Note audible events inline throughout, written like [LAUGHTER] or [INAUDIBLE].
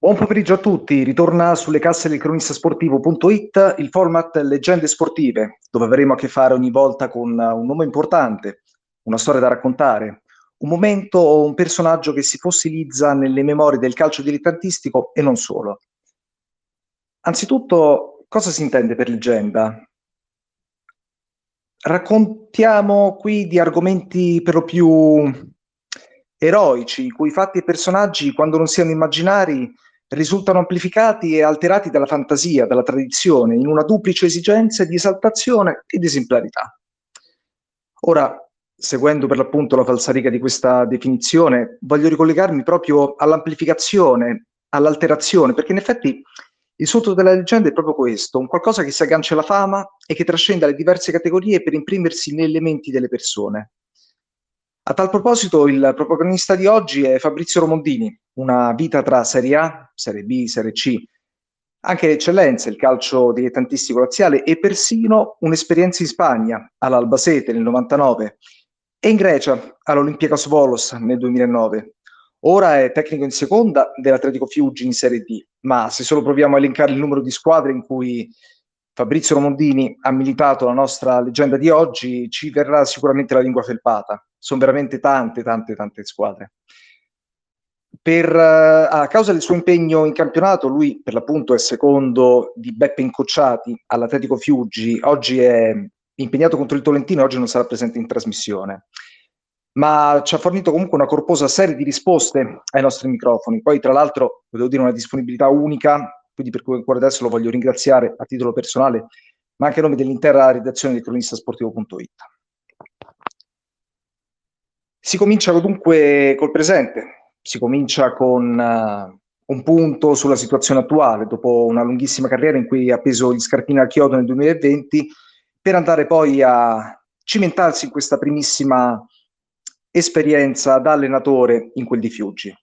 Buon pomeriggio a tutti, ritorna sulle casse del cronistasportivo.it il format Leggende Sportive, dove avremo a che fare ogni volta con un nome importante, una storia da raccontare, un momento o un personaggio che si fossilizza nelle memorie del calcio dilettantistico e non solo. Anzitutto, cosa si intende per leggenda? Raccontiamo qui di argomenti per lo più eroici, cui fatti e personaggi, quando non siano immaginari, risultano amplificati e alterati dalla fantasia, dalla tradizione, in una duplice esigenza di esaltazione ed esemplarità. Ora, seguendo per l'appunto la falsariga di questa definizione, voglio ricollegarmi proprio all'amplificazione, all'alterazione, perché in effetti il sunto della leggenda è proprio questo, un qualcosa che si aggancia alla fama e che trascende le diverse categorie per imprimersi nelle menti delle persone. A tal proposito, il protagonista di oggi è Fabrizio Romondini, una vita tra Serie A, Serie B, Serie C, anche eccellenze, il calcio dilettantistico laziale e persino un'esperienza in Spagna, all'Albacete nel 99 e in Grecia, all'Olympiacos Volos nel 2009. Ora è tecnico in seconda dell'Atletico Fiuggi in Serie D, ma se solo proviamo a elencare il numero di squadre in cui Fabrizio Romondini ha militato la nostra leggenda di oggi, ci verrà sicuramente la lingua felpata sono veramente tante, tante, tante squadre. Per, uh, a causa del suo impegno in campionato, lui per l'appunto è secondo di Beppe Incocciati all'Atletico Fiuggi, oggi è impegnato contro il Tolentino, oggi non sarà presente in trasmissione, ma ci ha fornito comunque una corposa serie di risposte ai nostri microfoni. Poi tra l'altro, devo dire, una disponibilità unica, quindi per cui ancora adesso lo voglio ringraziare a titolo personale, ma anche a nome dell'intera redazione di cronistasportivo.it. Si comincia dunque col presente, si comincia con uh, un punto sulla situazione attuale, dopo una lunghissima carriera in cui ha appeso gli scarpini al chiodo nel 2020, per andare poi a cimentarsi in questa primissima esperienza da allenatore in quel di Fiuggi.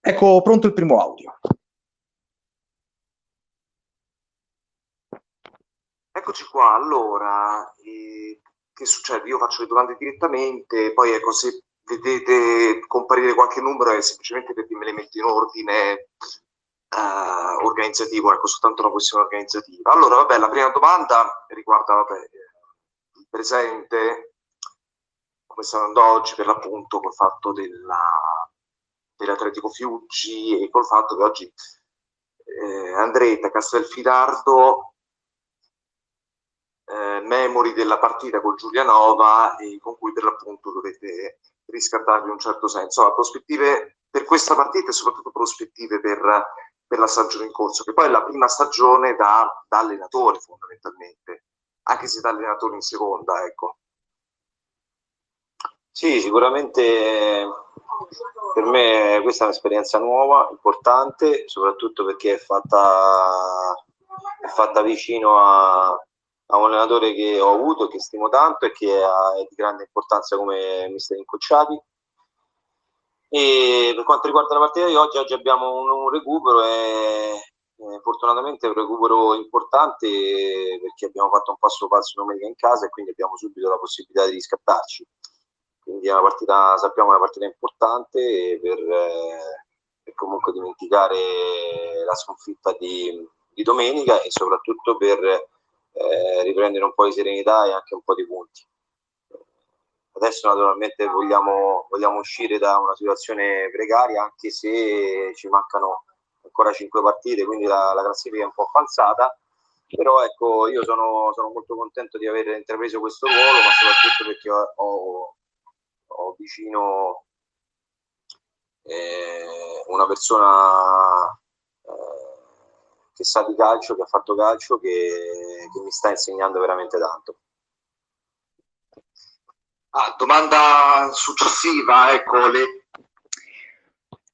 Ecco pronto il primo audio. Eccoci qua, allora, eh, che succede? Io faccio le domande direttamente, poi ecco, se vedete comparire qualche numero è semplicemente perché me le metto in ordine uh, organizzativo, ecco, soltanto una questione organizzativa. Allora, vabbè, la prima domanda riguarda vabbè, il presente, come sta andando oggi per l'appunto col fatto della, dell'Atletico Fiuggi e col fatto che oggi eh, Andretta Castelfidardo eh, memori della partita con Giulianova e con cui per l'appunto dovete riscattarvi in un certo senso. Allora, prospettive per questa partita e soprattutto prospettive per, per, la stagione in corso, che poi è la prima stagione da, da allenatore fondamentalmente, anche se da allenatore in seconda, ecco. Sì, sicuramente per me questa è un'esperienza nuova, importante, soprattutto perché è fatta, è fatta vicino a, a un allenatore che ho avuto, che stimo tanto e che è di grande importanza come mister Incocciati. E per quanto riguarda la partita di oggi, oggi abbiamo un, un recupero e, e fortunatamente un recupero importante perché abbiamo fatto un passo falso domenica in casa e quindi abbiamo subito la possibilità di riscattarci. Quindi è una partita, sappiamo, è una partita importante per, eh, per comunque dimenticare la sconfitta di, di domenica e soprattutto per eh, riprendere un po' di serenità e anche un po' di punti. Adesso naturalmente vogliamo, vogliamo uscire da una situazione precaria anche se ci mancano ancora cinque partite, quindi la, la classifica è un po' falsata, però ecco io sono, sono, molto contento di aver intrapreso questo ruolo, ma soprattutto perché ho, ho, ho vicino eh, una persona eh, che sa di calcio, che ha fatto calcio, che, che mi sta insegnando veramente tanto. Ah, domanda successiva, ecco, le...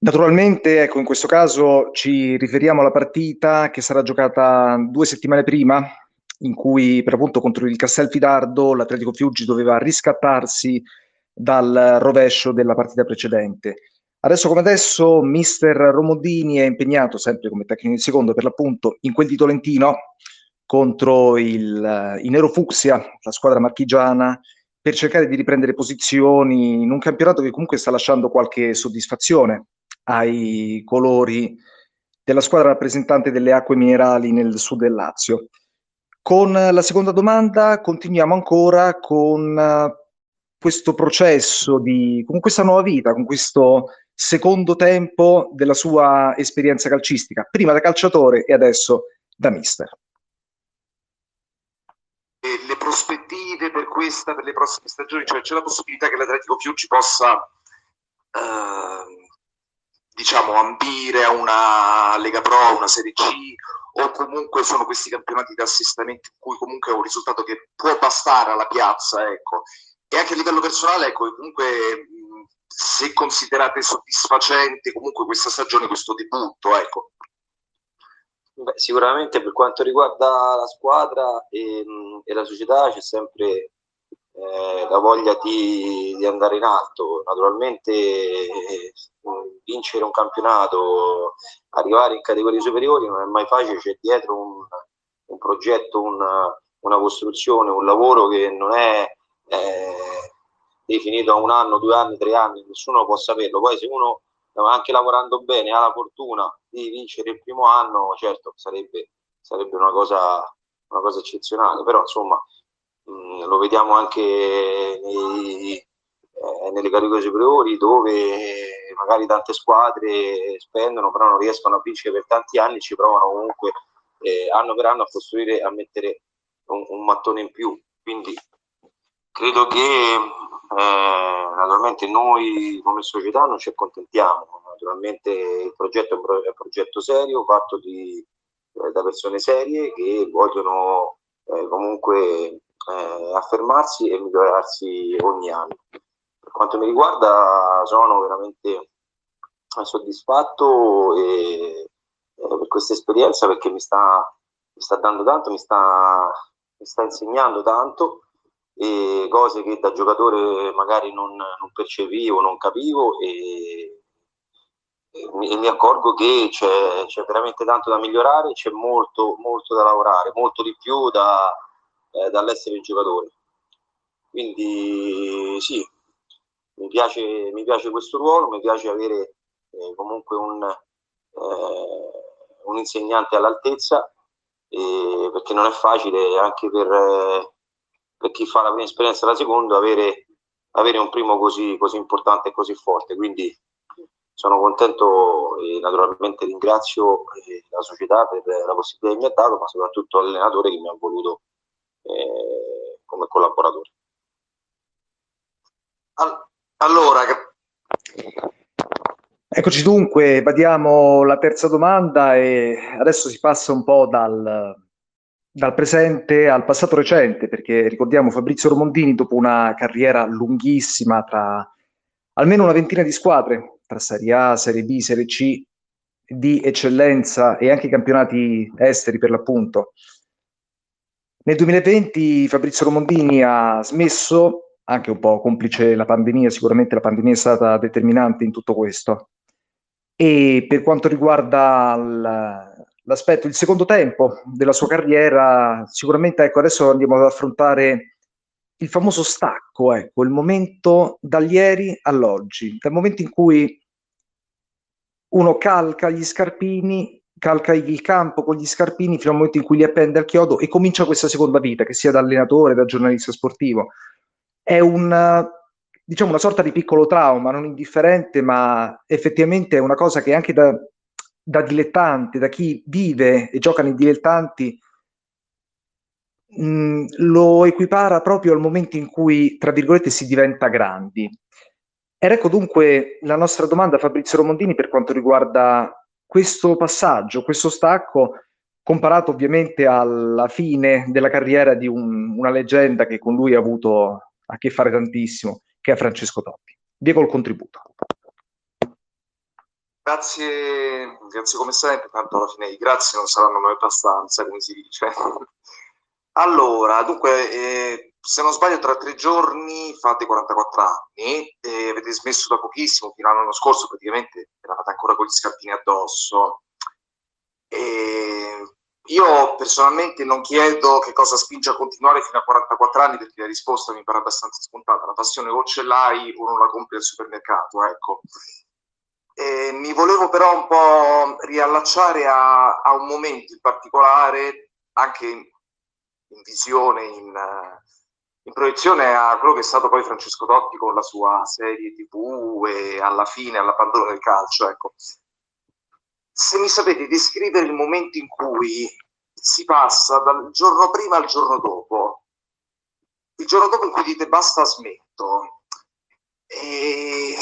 Naturalmente, ecco, in questo caso ci riferiamo alla partita che sarà giocata due settimane prima, in cui per appunto contro il Castelfidardo l'Atletico Fiuggi doveva riscattarsi dal rovescio della partita precedente. Adesso come adesso, mister Romodini è impegnato sempre come tecnico in secondo per l'appunto in quel di Tolentino contro il, i Nero Fucsia, la squadra marchigiana, per cercare di riprendere posizioni in un campionato che comunque sta lasciando qualche soddisfazione ai colori della squadra rappresentante delle acque minerali nel sud del Lazio. Con la seconda domanda continuiamo ancora con uh, questo processo di, con questa nuova vita, con questo secondo tempo della sua esperienza calcistica, prima da calciatore e adesso da mister. le prospettive per questa, per le prossime stagioni, cioè c'è la possibilità che l'Atletico Fiuggi possa eh, diciamo ambire a una Lega Pro, una Serie C o comunque sono questi campionati di assestamento in cui comunque è un risultato che può bastare alla piazza, ecco. E anche a livello personale, ecco, comunque se considerate soddisfacente comunque questa stagione, questo debutto, ecco. Beh, sicuramente per quanto riguarda la squadra e, e la società c'è sempre eh, la voglia di, di, andare in alto. Naturalmente eh, vincere un campionato, arrivare in categorie superiori non è mai facile, c'è dietro un, un progetto, una, una, costruzione, un lavoro che non è eh, definito a un anno, due anni, tre anni, nessuno può saperlo. Poi se uno anche lavorando bene ha la fortuna di vincere il primo anno, certo sarebbe, sarebbe una, cosa, una cosa eccezionale, però insomma mh, mm, lo vediamo anche nei, eh, nelle categorie superiori dove magari tante squadre spendono però non riescono a vincere per tanti anni, ci provano comunque eh, anno per anno a costruire, a mettere un, un mattone in più. Quindi credo che eh, naturalmente noi come società non ci accontentiamo, naturalmente il progetto è un, pro- è un progetto serio fatto di, eh, da persone serie che vogliono eh, comunque eh, affermarsi e migliorarsi ogni anno. Per quanto mi riguarda sono veramente soddisfatto e, eh, per questa esperienza perché mi sta, mi sta dando tanto, mi sta, mi sta insegnando tanto e cose che da giocatore magari non, non percepivo, non capivo e, e, mi, e mi, accorgo che c'è, c'è, veramente tanto da migliorare, c'è molto, molto da lavorare, molto di più da, eh, dall'essere giocatore. Quindi sì, mi piace, mi piace questo ruolo, mi piace avere eh, comunque un, eh, un, insegnante all'altezza, perché non è facile anche per per chi fa la prima esperienza e la seconda avere, avere un primo così, così importante e così forte. Quindi sono contento e naturalmente ringrazio eh, la società per la possibilità che mi ha dato, ma soprattutto l'allenatore che mi ha voluto eh, come collaboratore. Allora, eccoci dunque, vadiamo la terza domanda e adesso si passa un po' dal, dal presente al passato recente, perché ricordiamo Fabrizio Romondini, dopo una carriera lunghissima tra almeno una ventina di squadre, tra Serie A, Serie B, Serie C, di eccellenza e anche campionati esteri per l'appunto. Nel 2020 Fabrizio Romondini ha smesso, anche un po' complice la pandemia, sicuramente la pandemia è stata determinante in tutto questo. E per quanto riguarda il, l'aspetto, il secondo tempo della sua carriera, sicuramente ecco, adesso andiamo ad affrontare il famoso stacco, ecco, il momento dal ieri all'oggi, dal momento in cui uno calca gli scarpini, calca il campo con gli scarpini fino al momento in cui li appende al chiodo e comincia questa seconda vita, che sia da allenatore, da giornalista sportivo. È un, diciamo, una sorta di piccolo trauma, non indifferente, ma effettivamente è una cosa che anche da, da dilettante, da chi vive e gioca nei dilettanti, mh, mm, lo equipara proprio al momento in cui, tra virgolette, si diventa grandi. Ed ecco dunque la nostra domanda a Fabrizio Romondini per quanto riguarda questo passaggio, questo stacco, comparato ovviamente alla fine della carriera di un, una leggenda che con lui ha avuto a che fare tantissimo, che è Francesco Totti. Via col contributo. Grazie, grazie come sempre, tanto alla fine i grazie non saranno mai abbastanza, come si dice. [LAUGHS] Allora, dunque, eh, se non sbaglio, tra tre giorni fate 44 anni e avete smesso da pochissimo, fino all'anno scorso praticamente eravate ancora con gli scarpini addosso. E io personalmente non chiedo che cosa spinge a continuare fino a 44 anni perché la risposta mi pare abbastanza scontata. La passione o ce l'hai o non la compri al supermercato, ecco. Eh, mi volevo però un po' riallacciare a, a un momento in particolare, anche in, in visione, in, in, proiezione a quello che è stato poi Francesco Totti con la sua serie TV e alla fine all'abbandono del calcio. Ecco. Se mi sapete descrivere il momento in cui si passa dal giorno prima al giorno dopo, il giorno dopo in cui dite basta smetto, e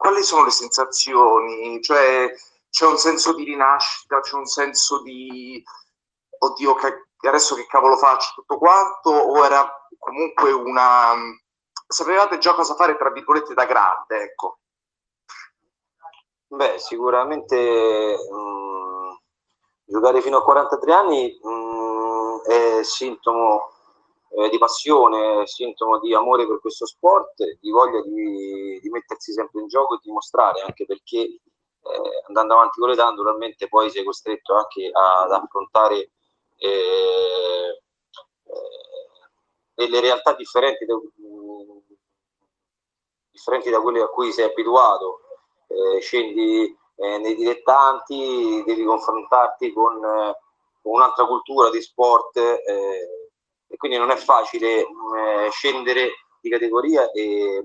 quali sono le sensazioni? Cioè, c'è un senso di rinascita, c'è un senso di oddio, che, adesso che cavolo faccio tutto quanto? O era comunque una sapevate già cosa fare tra virgolette da grande, ecco. Beh, sicuramente mh, mm, giocare fino a 43 anni mh, mm, è sintomo eh, di passione, sintomo di amore per questo sport, di voglia di, di mettersi sempre in gioco e dimostrare, anche perché eh, andando avanti con l'età naturalmente poi sei costretto anche ad affrontare eh, eh delle realtà differenti da, differenti da quelle a cui sei abituato, eh, scendi nei dilettanti, devi confrontarti con, con un'altra cultura di sport e quindi non è facile eh, scendere di categoria e,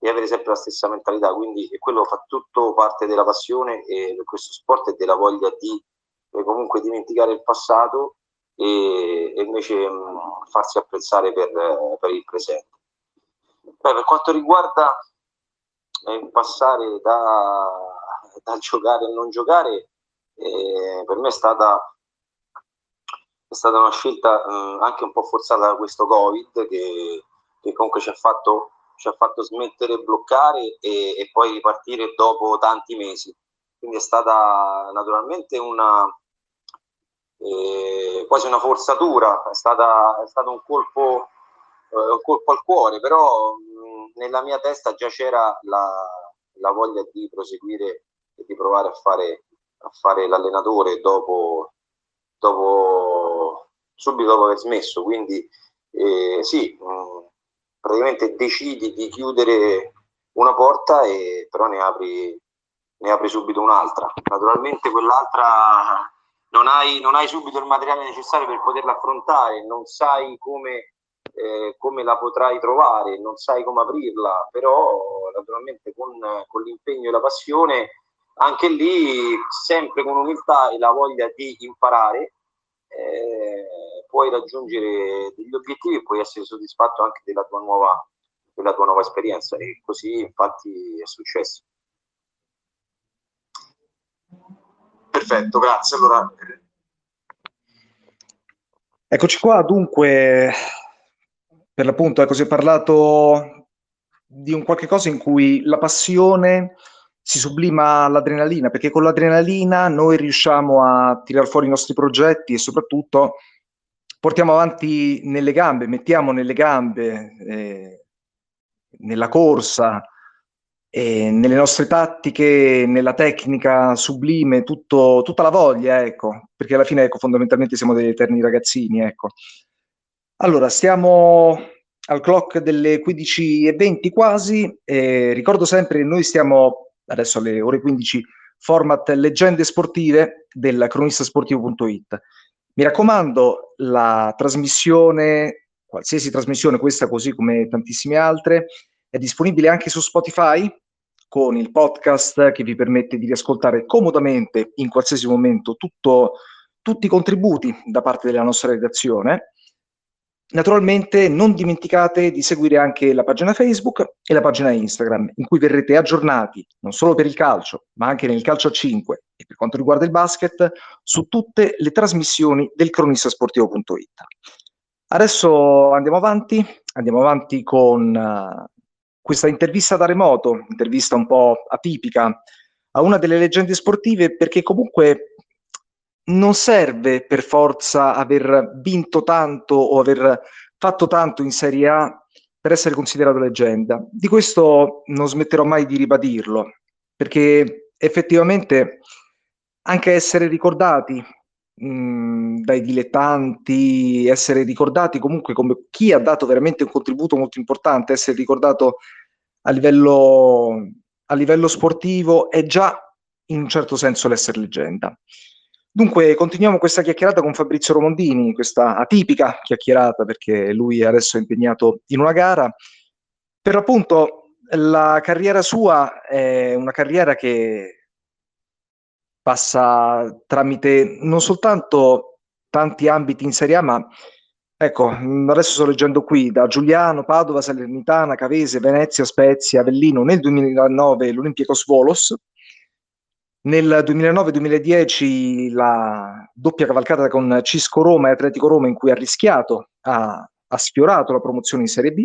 e, avere sempre la stessa mentalità, quindi quello fa tutto parte della passione di questo sport e della voglia di eh, comunque dimenticare il passato e, e invece mh, farsi apprezzare per, per il presente. Beh, per quanto riguarda eh, passare da, [LAUGHS] dal giocare a non giocare, eh, per me è stata è stata una scelta eh, anche un po' forzata da questo Covid che, che comunque ci ha fatto, ci ha fatto smettere, bloccare e, e, poi ripartire dopo tanti mesi. Quindi è stata naturalmente una eh, quasi una forzatura, è, stata, è stato un colpo, eh, un colpo al cuore, però mh, nella mia testa già c'era la, la voglia di proseguire e di provare a fare, a fare l'allenatore dopo, dopo, subito dopo aver smesso, quindi eh, sì, mh, mm, praticamente decidi di chiudere una porta e però ne apri, ne apri subito un'altra. Naturalmente quell'altra non hai, non hai, subito il materiale necessario per poterla affrontare, non sai come, eh, come, la potrai trovare, non sai come aprirla, però naturalmente con, con l'impegno e la passione anche lì sempre con umiltà e la voglia di imparare eh, puoi raggiungere degli obiettivi e puoi essere soddisfatto anche della tua nuova, della tua nuova esperienza e così infatti è successo. Perfetto, grazie. Allora... Eccoci qua, dunque, per l'appunto, ecco, si parlato di un qualche cosa in cui la passione si sublima l'adrenalina, perché con l'adrenalina noi riusciamo a tirar fuori i nostri progetti e soprattutto portiamo avanti nelle gambe, mettiamo nelle gambe, eh, nella corsa, eh, nelle nostre tattiche, nella tecnica sublime, tutto, tutta la voglia, ecco, perché alla fine, ecco, fondamentalmente siamo degli eterni ragazzini, ecco. Allora, stiamo al clock delle 15.20 quasi, eh, ricordo sempre che noi stiamo adesso alle ore 15, format Leggende sportive del cronistasportivo.it. Mi raccomando, la trasmissione, qualsiasi trasmissione, questa così come tantissime altre, è disponibile anche su Spotify con il podcast che vi permette di riascoltare comodamente in qualsiasi momento tutto, tutti i contributi da parte della nostra redazione Naturalmente non dimenticate di seguire anche la pagina Facebook e la pagina Instagram, in cui verrete aggiornati non solo per il calcio, ma anche nel calcio a 5 e per quanto riguarda il basket, su tutte le trasmissioni del cronistasportivo.it. Adesso andiamo avanti, andiamo avanti con uh, questa intervista da remoto, intervista un po' atipica a una delle leggende sportive perché comunque non serve per forza aver vinto tanto o aver fatto tanto in Serie A per essere considerato leggenda. Di questo non smetterò mai di ribadirlo, perché effettivamente anche essere ricordati mh, dai dilettanti, essere ricordati comunque come chi ha dato veramente un contributo molto importante, essere ricordato a livello a livello sportivo è già in un certo senso l'essere leggenda. Dunque, continuiamo questa chiacchierata con Fabrizio Romondini, questa atipica chiacchierata perché lui adesso è impegnato in una gara. Per appunto la carriera sua è una carriera che passa tramite non soltanto tanti ambiti in Serie A, ma ecco, adesso sto leggendo qui da Giuliano, Padova, Salernitana, Cavese, Venezia, Spezia, Avellino, nel 2009 l'Olympiacos Volos, nel 2009-2010 la doppia cavalcata con Cisco Roma e Atletico Roma in cui ha rischiato, ha, ha sfiorato la promozione in Serie B.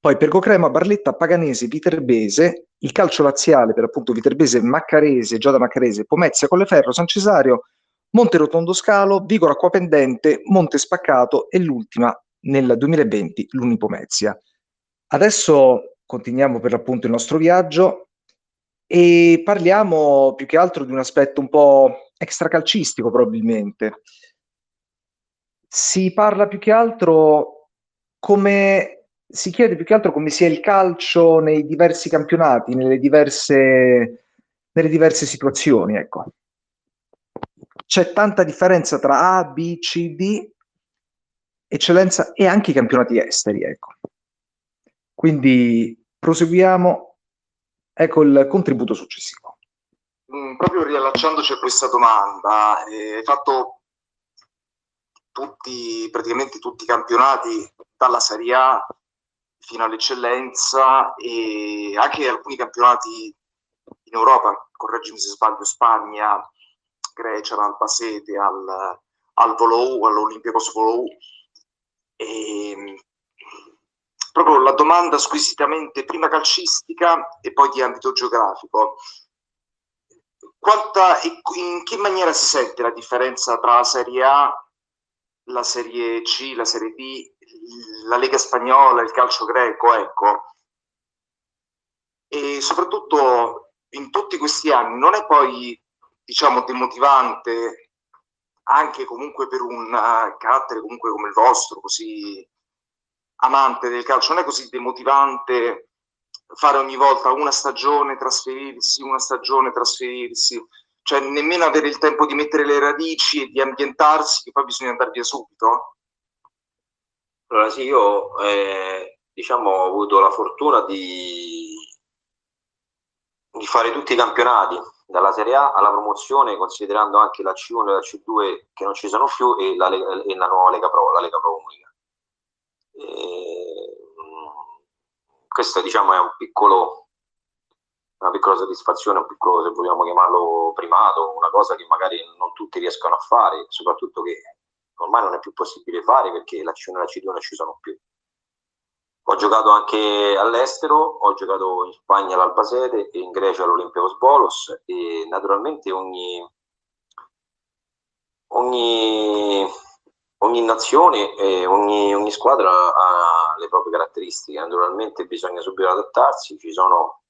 Poi Pergocrema, Barletta, Paganese, Viterbese, il calcio laziale per appunto Viterbese, Maccarese, Giada Maccarese, Pomezia, Colleferro, San Cesario, Monte Rotondo Scalo, Vigoro Acquapendente, Monte Spaccato e l'ultima nel 2020 l'Unipomezia. Adesso continuiamo per l'appunto il nostro viaggio e parliamo più che altro di un aspetto un po' extracalcistico probabilmente. Si parla più che altro come si chiede più che altro come sia il calcio nei diversi campionati, nelle diverse, nelle diverse situazioni, ecco. C'è tanta differenza tra A, B, C, D, eccellenza e anche i campionati esteri, ecco. Quindi proseguiamo Ecco il contributo successivo. Mm, proprio riallacciandoci a questa domanda, eh, hai fatto tutti, praticamente tutti i campionati dalla Serie A fino all'eccellenza e anche alcuni campionati in Europa, correggimi se sbaglio, Spagna, Grecia, l'Albasete, al, al Volou, all'Olimpiakos Volou. E, proprio la domanda squisitamente prima calcistica e poi di ambito geografico. Quanta, in che maniera si sente la differenza tra la Serie A, la Serie C, la Serie B, la Lega Spagnola, il calcio greco, ecco. E soprattutto in tutti questi anni non è poi, diciamo, demotivante anche comunque per un uh, carattere comunque come il vostro, così amante del calcio, non è così demotivante fare ogni volta una stagione, trasferirsi, una stagione, trasferirsi, cioè nemmeno avere il tempo di mettere le radici e di ambientarsi, che poi bisogna andare via subito? Allora sì, io eh, diciamo ho avuto la fortuna di, di fare tutti i campionati, dalla Serie A alla promozione, considerando anche la C1 e la C2 che non ci sono più e la, e la nuova Lega Pro, la Lega Pro Unica. Mm, questo diciamo è un piccolo, una piccola soddisfazione, un piccolo, se vogliamo chiamarlo, primato, una cosa che magari non tutti riescono a fare, soprattutto che ormai non è più possibile fare perché la C1 e la C2 non ci sono più. Ho giocato anche all'estero, ho giocato in Spagna all'Albasete e in Grecia all'Olympiakos Bolos e naturalmente ogni, ogni ogni nazione e ogni, ogni, squadra ha le proprie caratteristiche, naturalmente bisogna subito adattarsi, ci sono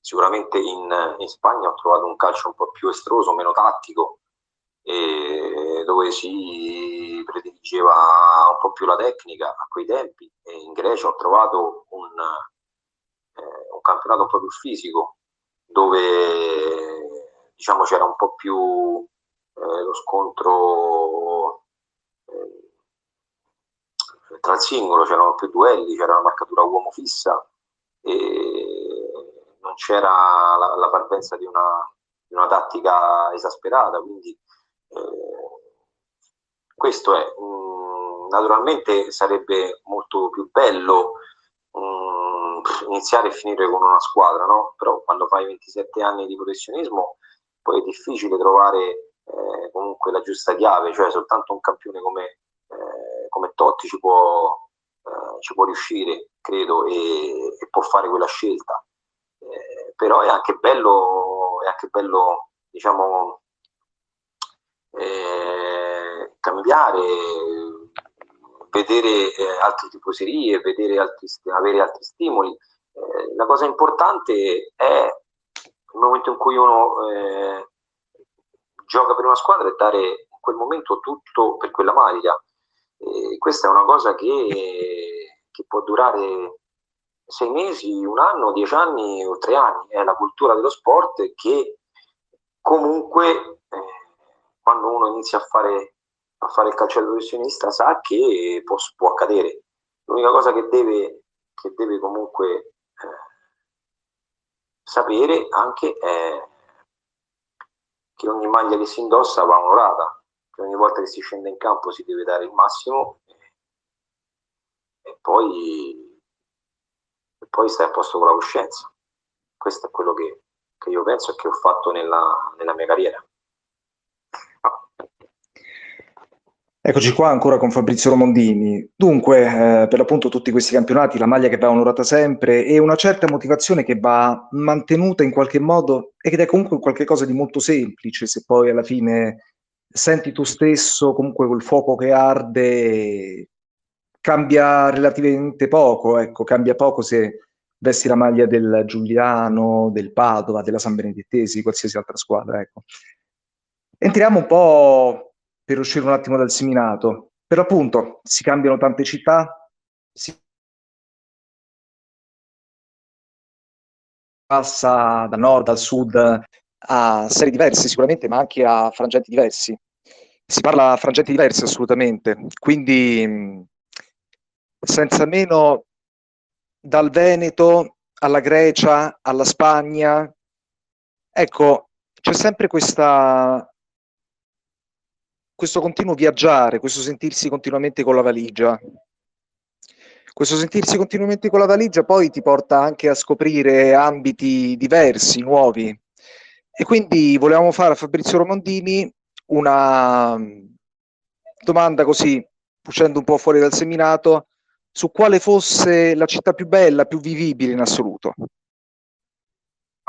sicuramente in, in Spagna ho trovato un calcio un po' più estroso, meno tattico, dove si prediligeva un po' più la tecnica a quei tempi. E in Grecia ho trovato un, eh, un campionato un po' più fisico dove diciamo c'era un po' più eh, lo scontro tra il singolo c'erano più duelli, c'era una marcatura uomo fissa e non c'era la, la parvenza di una, di una, tattica esasperata, quindi eh, questo è. Mm, naturalmente sarebbe molto più bello mm, iniziare e finire con una squadra, no? però quando fai 27 anni di professionismo poi è difficile trovare eh, comunque la giusta chiave, cioè soltanto un campione come come Totti ci può, eh, ci può riuscire, credo, e, e, può fare quella scelta. Eh, però è anche bello, è anche bello diciamo, eh, cambiare, vedere eh, altre tifoserie, vedere altri, avere altri stimoli. la cosa importante è nel momento in cui uno gioca per una squadra e dare in quel momento tutto per quella maglia. E questa è una cosa che, che può durare sei mesi, un anno, dieci anni o tre anni, è la cultura dello sport che comunque eh, quando uno inizia a fare, a fare il calcio professionista sa che può, può accadere. L'unica cosa che deve, che deve comunque eh, sapere anche è che ogni maglia che si indossa va onorata, che ogni volta che si scende in campo si deve dare il massimo e poi, e poi stai a posto con la coscienza. Questo è quello che, che io penso e che ho fatto nella, nella mia carriera. Eccoci qua ancora con Fabrizio Romondini. Dunque, eh, per l'appunto tutti questi campionati, la maglia che va onorata sempre e una certa motivazione che va mantenuta in qualche modo ed è comunque qualcosa di molto semplice, se poi alla fine senti tu stesso comunque quel fuoco che arde, cambia relativamente poco, ecco, cambia poco se vesti la maglia del Giuliano, del Padova, della San Benedettesi, qualsiasi altra squadra, ecco. Entriamo un po' per uscire un attimo dal seminato. Per l'appunto, si cambiano tante città, si passa da nord al sud a serie diverse sicuramente, ma anche a frangenti diversi. Si parla frangenti diversi assolutamente, quindi senza meno dal Veneto alla Grecia, alla Spagna. Ecco, c'è sempre questa questo continuo viaggiare, questo sentirsi continuamente con la valigia. Questo sentirsi continuamente con la valigia poi ti porta anche a scoprire ambiti diversi, nuovi. E quindi volevamo fare a Fabrizio Romondini una domanda così, uscendo un po' fuori dal seminato, su quale fosse la città più bella, più vivibile in assoluto.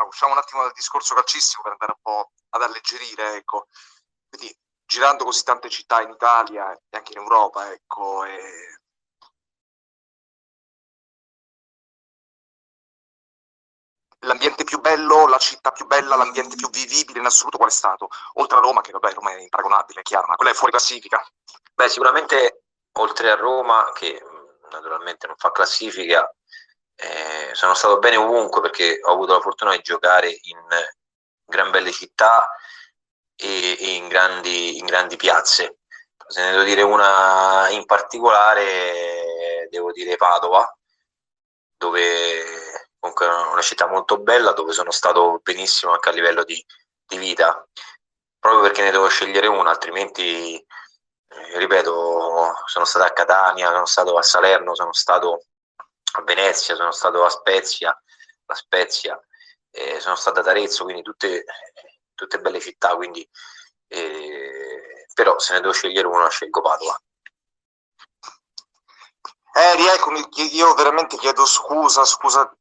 usciamo un attimo dal discorso calcistico per andare un po' ad alleggerire, ecco. Quindi girando così tante città in Italia e anche in Europa, ecco, e... l'ambiente più bello, la città più bella, l'ambiente più vivibile in assoluto qual è stato? Oltre a Roma, che vabbè, Roma è imparagonabile, è chiaro, ma quella è fuori classifica. Beh, sicuramente oltre a Roma, che naturalmente non fa classifica, eh, sono stato bene ovunque perché ho avuto la fortuna di giocare in gran belle città e, e in, grandi, in grandi piazze. Se ne devo dire una in particolare, devo dire Padova, dove comunque è una città molto bella, dove sono stato benissimo anche a livello di, di vita, proprio perché ne devo scegliere una, altrimenti, eh, ripeto, sono stato a Catania, sono stato a Salerno, sono stato a Venezia, sono stato a Spezia, la Spezia, eh, sono stato ad Arezzo, quindi tutte tutte belle città, quindi eh, però se ne devo scegliere una scelgo Padova. Eh, rieccomi, io veramente chiedo scusa, scusa.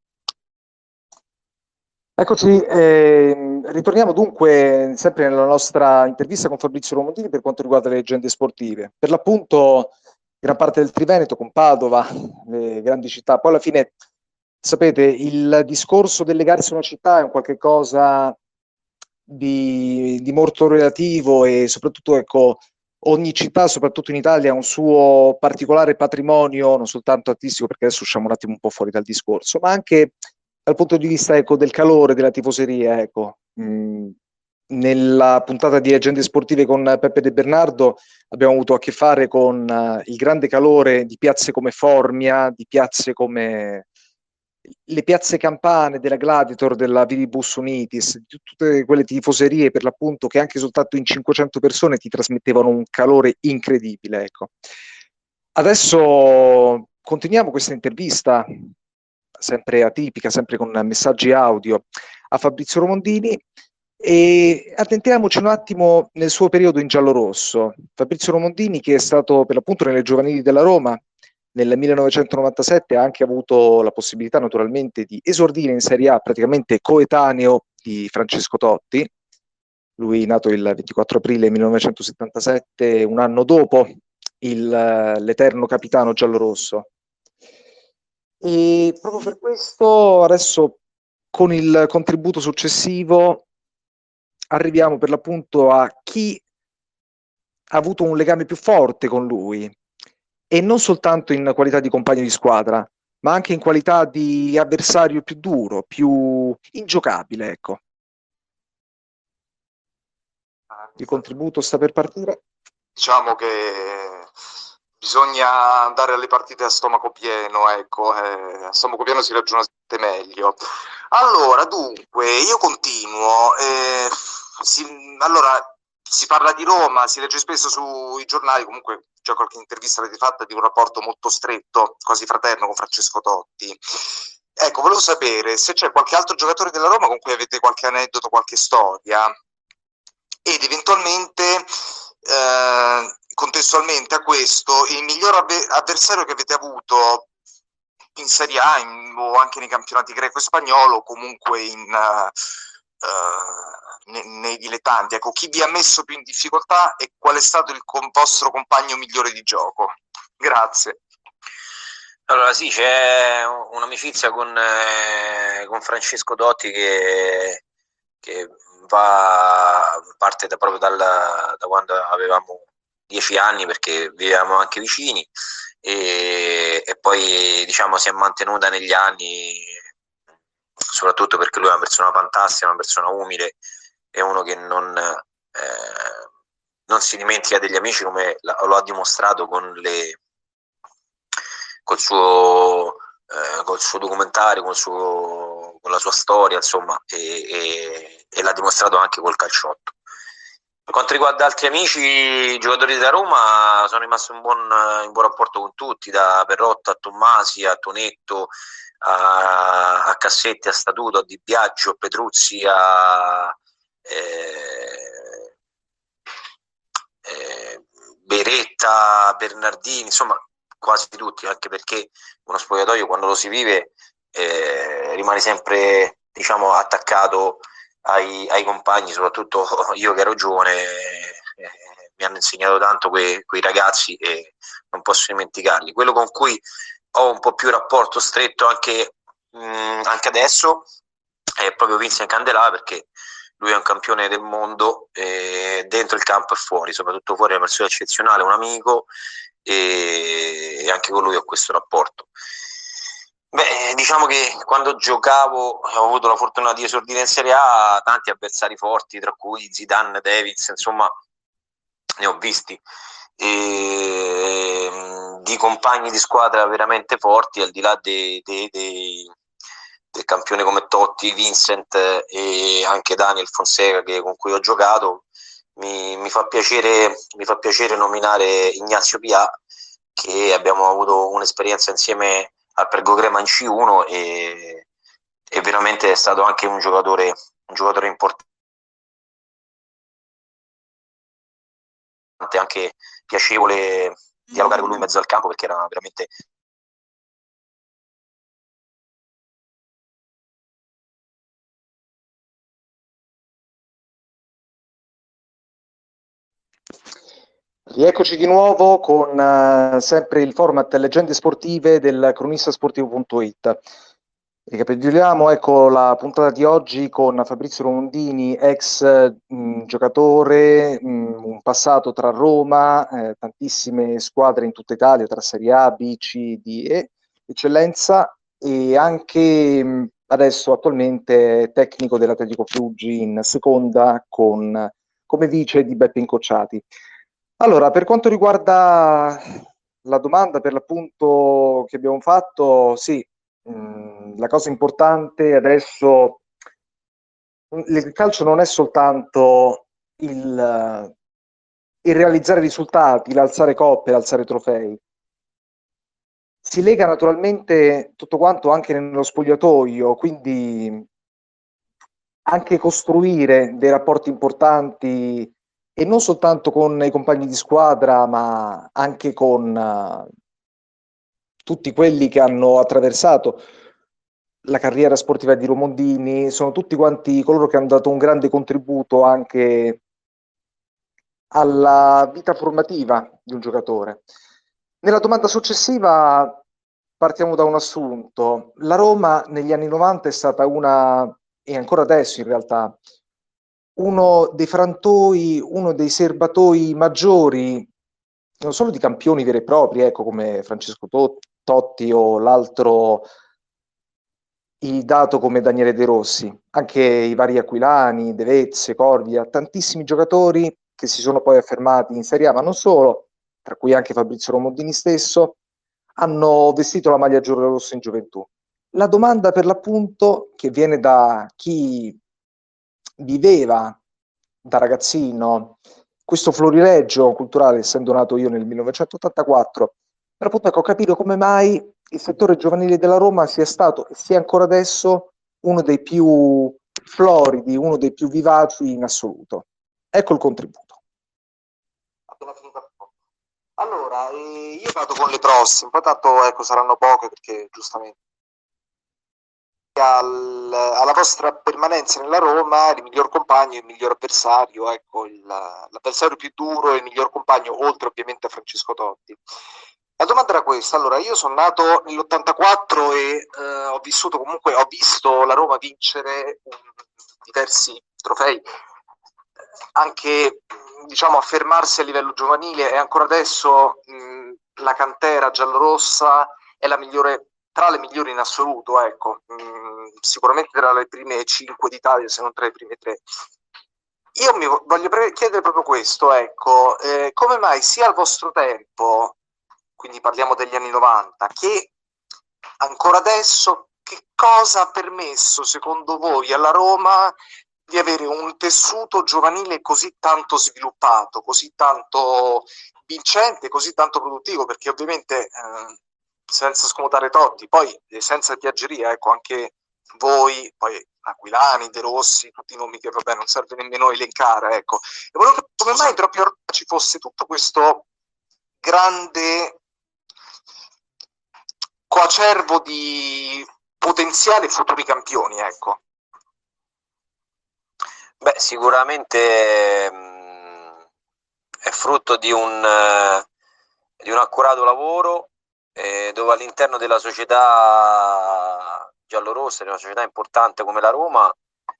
Eccoci, eh, ritorniamo dunque sempre nella nostra intervista con Fabrizio Romondini per quanto riguarda le leggende sportive. Per l'appunto, gran parte del Triveneto con Padova, le grandi città. Poi alla fine, sapete, il discorso del legarsi a una città è un qualche cosa di, di molto relativo e soprattutto ecco, ogni città, soprattutto in Italia, ha un suo particolare patrimonio, non soltanto artistico, perché adesso usciamo un attimo un po' fuori dal discorso, ma anche dal punto di vista ecco, del calore della tifoseria. Ecco. Mm, nella puntata di Leggende Sportive con Peppe De Bernardo abbiamo avuto a che fare con uh, il grande calore di piazze come Formia, di piazze come le piazze campane della Gladiator, della Viribus Unitis, di tutte quelle tifoserie per l'appunto che anche soltanto in 500 persone ti trasmettevano un calore incredibile. Ecco. Adesso continuiamo questa intervista, sempre atipica, sempre con messaggi audio, a Fabrizio Romondini e addentriamoci un attimo nel suo periodo in giallo-rosso. Fabrizio Romondini, che è stato per l'appunto nelle giovanili della Roma, nel 1997 ha anche avuto la possibilità naturalmente di esordire in Serie A praticamente coetaneo di Francesco Totti, lui nato il 24 aprile 1977, un anno dopo il, l'eterno capitano giallorosso. E proprio per questo adesso con il contributo successivo arriviamo per l'appunto a chi ha avuto un legame più forte con lui, e non soltanto in qualità di compagno di squadra, ma anche in qualità di avversario più duro, più ingiocabile, ecco. Il contributo sta per partire? Diciamo che bisogna andare alle partite a stomaco pieno, ecco, eh, a stomaco pieno si ragiona meglio. Allora, dunque, io continuo. Eh, si, allora, si parla di Roma, si legge spesso sui giornali, comunque già qualche intervista avete fatta di un rapporto molto stretto, quasi fraterno con Francesco Totti. Ecco, volevo sapere se c'è qualche altro giocatore della Roma con cui avete qualche aneddoto, qualche storia ed eventualmente eh, contestualmente a questo il miglior avversario che avete avuto in Serie A in, o anche nei campionati greco e spagnolo o comunque in, uh, uh, nei, nei dilettanti. Ecco, chi vi ha messo più in difficoltà e qual è stato il com- vostro compagno migliore di gioco? Grazie. Allora sì, c'è un'amicizia con, eh, con Francesco Dotti che, che va, parte da, proprio dal, da quando avevamo dieci anni perché vivevamo anche vicini e, e poi diciamo si è mantenuta negli anni soprattutto perché lui è una persona fantastica, una persona umile, è uno che non, eh, non si dimentica degli amici come lo ha dimostrato con, le, col, suo, eh, col suo documentario, col suo, con la sua storia, insomma, e, e, e l'ha dimostrato anche col calciotto. Per quanto riguarda altri amici, i giocatori da Roma, sono rimasto in buon, in buon rapporto con tutti, da Perrotta a Tommasi, a Tonetto, a, a Cassetti, a Statuto, a Di Biagio, a Petruzzi, a eh, eh, Beretta, Bernardini, insomma quasi tutti, anche perché uno spogliatoio quando lo si vive eh, rimane sempre diciamo, attaccato ai, ai compagni, soprattutto [LAUGHS] io che ero giovane, eh, mi hanno insegnato tanto que, quei ragazzi e non posso dimenticarli. Quello con cui ho un po' più rapporto stretto anche, mh, mm, anche adesso è proprio Vincent Candelà perché lui è un campione del mondo eh, dentro il campo e fuori, soprattutto fuori è una persona eccezionale, un amico e, e anche con lui ho questo rapporto. Beh, diciamo che quando giocavo ho avuto la fortuna di esordire in Serie A, tanti avversari forti, tra cui Zidane, Davids, insomma, ne ho visti. E, di compagni di squadra veramente forti, al di là dei, dei, dei, del campione come Totti, Vincent e anche Daniel Fonseca che, con cui ho giocato, mi, mi, fa piacere, mi fa piacere nominare Ignazio Pia, che abbiamo avuto un'esperienza insieme al Pergo Crema in C1 e, e veramente è stato anche un giocatore, un giocatore importante, anche piacevole dialogare con lui in mezzo al campo perché era veramente Rieccoci di nuovo con uh, sempre il format Leggende sportive del cronistasportivo.it. Ricapitoliamo ecco, la puntata di oggi con Fabrizio Rondini, ex mh, giocatore, mh, un passato tra Roma, eh, tantissime squadre in tutta Italia, tra Serie A, B, C, D e eccellenza e anche mh, adesso attualmente tecnico dell'Atletico Fiuggi in seconda con, come vice di Beppe Incocciati. Allora, per quanto riguarda la domanda per l'appunto che abbiamo fatto, sì, mh, mm, la cosa importante adesso, il calcio non è soltanto il, il realizzare risultati, l'alzare coppe, l'alzare trofei. Si lega naturalmente tutto quanto anche nello spogliatoio, quindi anche costruire dei rapporti importanti e non soltanto con i compagni di squadra, ma anche con uh, tutti quelli che hanno attraversato la carriera sportiva di Romondini, sono tutti quanti coloro che hanno dato un grande contributo anche alla vita formativa di un giocatore. Nella domanda successiva partiamo da un assunto. La Roma negli anni 90 è stata una, e ancora adesso in realtà, uno dei frantoi, uno dei serbatoi maggiori, non solo di campioni veri e propri, ecco, come Francesco Totti, o l'altro dato come Daniele De Rossi, anche i vari Aquilani, De Vezze, Corvia, tantissimi giocatori che si sono poi affermati in Serie A, ma non solo, tra cui anche Fabrizio Romondini stesso, hanno vestito la maglia giallo-rossa in gioventù. La domanda per l'appunto che viene da chi viveva da ragazzino questo florileggio culturale, essendo nato io nel 1984, per appunto ecco, capire come mai il settore giovanile della Roma sia stato e sia ancora adesso uno dei più floridi, uno dei più vivaci in assoluto. Ecco il contributo. Allora, eh, io vado con le prossime, poi tanto ecco, saranno poche perché giustamente al, alla vostra permanenza nella Roma il miglior compagno il miglior avversario, ecco, il, l'avversario più duro e il miglior compagno, oltre ovviamente a Francesco Totti. La domanda era questa, allora io sono nato nell'84 e eh, ho vissuto comunque, ho visto la Roma vincere diversi trofei, anche diciamo affermarsi a livello giovanile e ancora adesso mh, la cantera giallorossa è la migliore tra le migliori in assoluto, ecco, mh, sicuramente tra le prime cinque d'Italia, se non tra le prime tre. Io mi voglio chiedere proprio questo, ecco, eh, come mai sia al vostro tempo, quindi parliamo degli anni 90, che ancora adesso, che cosa ha permesso secondo voi alla Roma di avere un tessuto giovanile così tanto sviluppato, così tanto vincente, così tanto produttivo, perché ovviamente eh, senza scomodare Totti, poi eh, senza piaggeria, ecco, anche voi, poi Aquilani, De Rossi, tutti i nomi che vabbè non serve nemmeno elencare, ecco. E volevo capire come mai proprio ci fosse tutto questo grande coacervo di potenziali futuri campioni, ecco. Beh, sicuramente mh, mm, è frutto di un, uh, di un accurato lavoro eh, dove all'interno della società giallorossa, di una società importante come la Roma,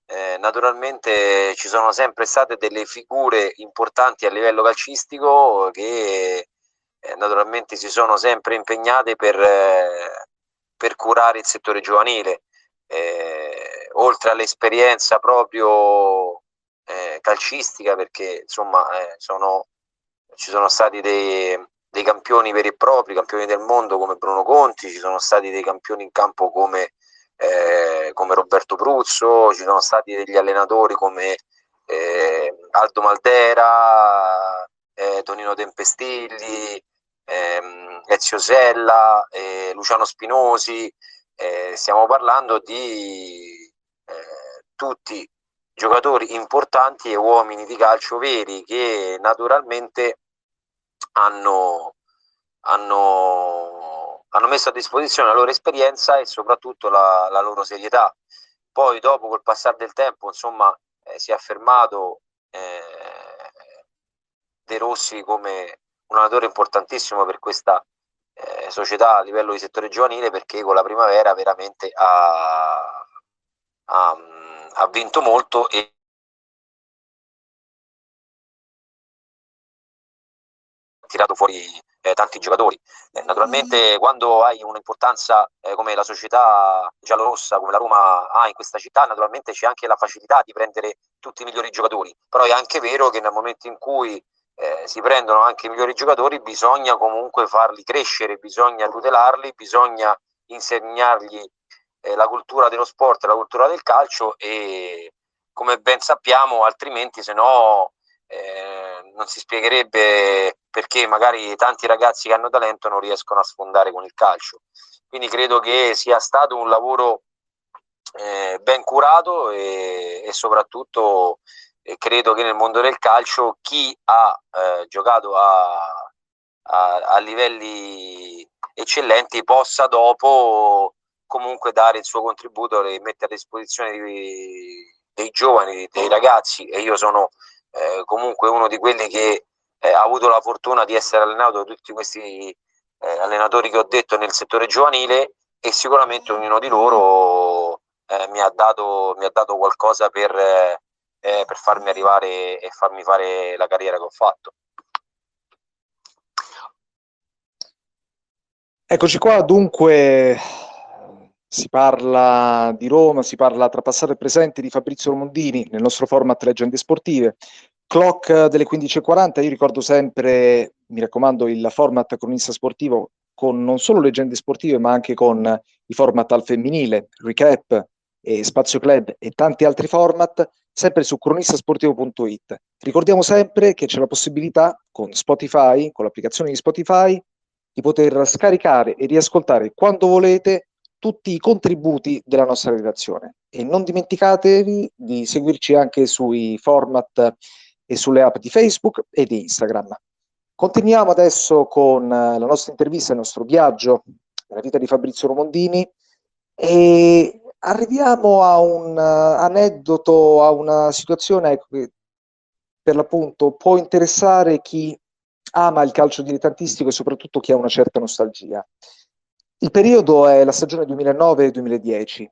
eh, naturalmente ci sono sempre state delle figure importanti a livello calcistico che eh, naturalmente si sono sempre impegnate per, eh, per curare il settore giovanile. Eh, oltre all'esperienza proprio eh, calcistica, perché insomma sono, ci sono stati dei, dei campioni veri e propri, campioni del mondo come Bruno Conti, ci sono stati dei campioni in campo come, eh, come Roberto Pruzzo, ci sono stati degli allenatori come eh, Aldo Maldera, eh, Tonino Tempestilli, ehm, Ezio Sella, eh, Luciano Spinosi, eh, stiamo parlando di eh, tutti giocatori importanti e uomini di calcio veri che naturalmente hanno, hanno, hanno messo a disposizione la loro esperienza e soprattutto la, la loro serietà. Poi dopo col passare del tempo, insomma, eh, si è affermato eh, De Rossi come un allenatore importantissimo per questa eh, società a livello di settore giovanile perché con la primavera veramente ha, ha, ha vinto molto e tirato fuori eh, tanti giocatori. Eh, naturalmente quando hai un'importanza eh, come la società giallorossa, come la Roma ha in questa città, naturalmente c'è anche la facilità di prendere tutti i migliori giocatori, però è anche vero che nel momento in cui eh, si prendono anche i migliori giocatori bisogna comunque farli crescere, bisogna tutelarli, bisogna insegnargli eh, la cultura dello sport, la cultura del calcio e come ben sappiamo altrimenti se no eh, non si spiegherebbe perché magari tanti ragazzi che hanno talento non riescono a sfondare con il calcio. Quindi credo che sia stato un lavoro eh, ben curato e, e soprattutto eh, credo che nel mondo del calcio chi ha eh, giocato a, a, a, livelli eccellenti possa dopo comunque dare il suo contributo e mettere a disposizione di, dei giovani, dei ragazzi e io sono eh, comunque uno di quelli che eh, ha avuto la fortuna di essere allenato da tutti questi eh, allenatori che ho detto nel settore giovanile e sicuramente ognuno di loro eh, mi ha, dato, mi, ha dato, qualcosa per, eh, per farmi arrivare e farmi fare la carriera che ho fatto. Eccoci qua, dunque si parla di Roma, si parla tra passato e presente di Fabrizio Romondini nel nostro format Leggende Sportive. Clock delle 15.40, io ricordo sempre, mi raccomando, il format cronista sportivo con non solo leggende sportive ma anche con i format al femminile, recap e spazio club e tanti altri format, sempre su cronistasportivo.it. Ricordiamo sempre che c'è la possibilità con Spotify, con l'applicazione di Spotify, di poter scaricare e riascoltare quando volete tutti i contributi della nostra redazione. E non dimenticatevi di seguirci anche sui format e sulle app di Facebook e di Instagram. Continuiamo adesso con la nostra intervista, il nostro viaggio nella vita di Fabrizio Romondini e arriviamo a un aneddoto, a una situazione ecco, che per l'appunto può interessare chi ama il calcio dilettantistico e soprattutto chi ha una certa nostalgia. Il periodo è la stagione 2009-2010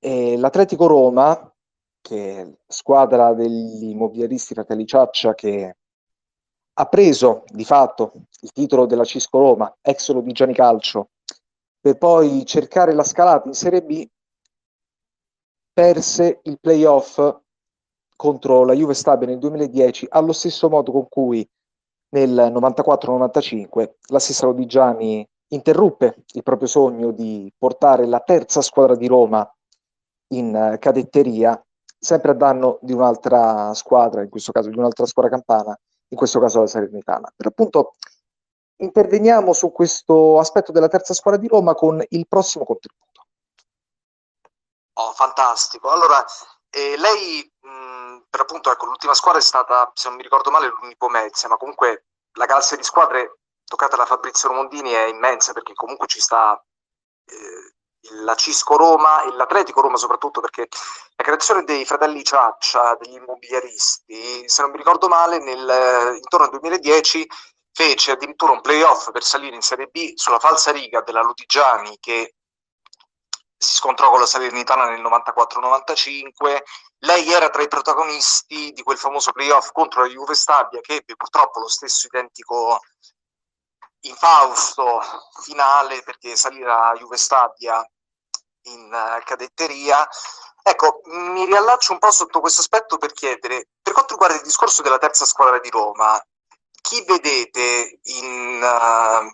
e l'Atletico Roma, che è squadra degli immobiliaristi Fratelli Ciaccia che ha preso di fatto il titolo della Cisco Roma, ex Lodigiani Calcio, per poi cercare la scalata in Serie B, perse il playoff contro la Juve Stabia nel 2010 allo stesso modo con cui nel 94-95 la stessa Lodigiani interruppe il proprio sogno di portare la terza squadra di Roma in uh, cadetteria, sempre a danno di un'altra squadra, in questo caso di un'altra squadra campana, in questo caso la Salernitana. Per appunto interveniamo su questo aspetto della terza squadra di Roma con il prossimo contributo. Oh, fantastico. Allora, eh, lei mh, per appunto, ecco, l'ultima squadra è stata, se non mi ricordo male, l'Unipomezia, ma comunque la galassia di squadre toccata da Fabrizio Romondini è immensa perché comunque ci sta eh, la Cisco Roma e l'Atletico Roma soprattutto perché la creazione dei fratelli Ciaccia, degli immobiliaristi, se non mi ricordo male, nel, intorno al 2010 fece addirittura un playoff per salire in Serie B sulla falsa riga della Lutigiani che si scontrò con la Salernitana nel 94-95. Lei era tra i protagonisti di quel famoso playoff contro la Juve Stabia che ebbe purtroppo lo stesso identico infausto finale perché salire a Juve Stabia in uh, cadetteria. Ecco, mi riallaccio un po' sotto questo aspetto per chiedere, per quanto riguarda il discorso della terza squadra di Roma, chi vedete in, uh,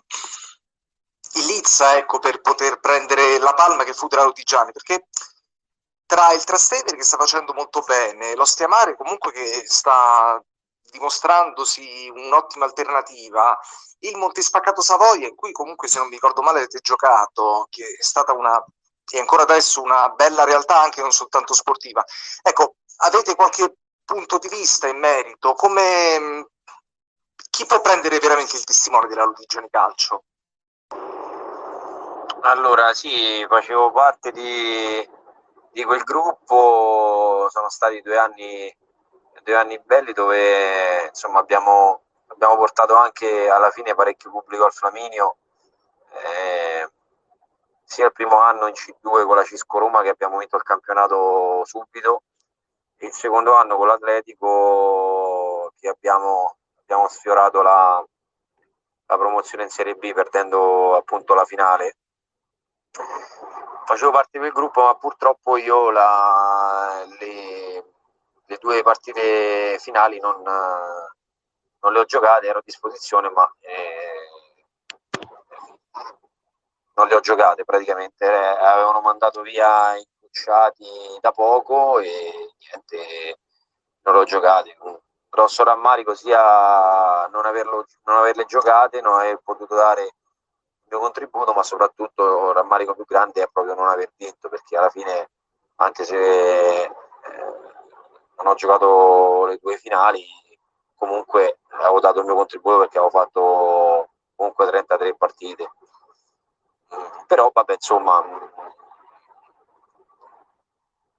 in Lizza ecco, per poter prendere la palma che fu della Lodigiani? Perché tra il Trastevere che sta facendo molto bene, lo Stiamare comunque che sta dimostrandosi un'ottima alternativa, il Montespaccato Savoia, in cui comunque se non mi ricordo male avete giocato, che è stata una e ancora adesso una bella realtà anche non soltanto sportiva. Ecco, avete qualche punto di vista in merito? Come chi può prendere veramente il testimone della Lodigiani Calcio? Allora, sì, facevo parte di, di quel gruppo, sono stati due anni, due anni belli dove insomma abbiamo abbiamo portato anche alla fine parecchio pubblico al Flaminio, eh, sia il primo anno in C2 con la Cisco Roma che abbiamo vinto il campionato subito, e il secondo anno con l'Atletico che abbiamo, abbiamo sfiorato la, la promozione in Serie B perdendo appunto la finale. Facevo parte di quel gruppo, ma purtroppo io la, le, due partite finali non, non le ho giocate, ero a disposizione, ma eh, non le ho giocate praticamente. Eh, avevano mandato via incrociati da poco e niente, non le ho giocate. Un grosso rammarico sia non, averlo, non averle giocate, non aver potuto dare il mio contributo, ma soprattutto il rammarico più grande è proprio non aver vinto, perché alla fine, anche se eh, non ho giocato le due finali, comunque avevo dato il mio contributo perché avevo fatto comunque 33 partite. Però vabbè, insomma,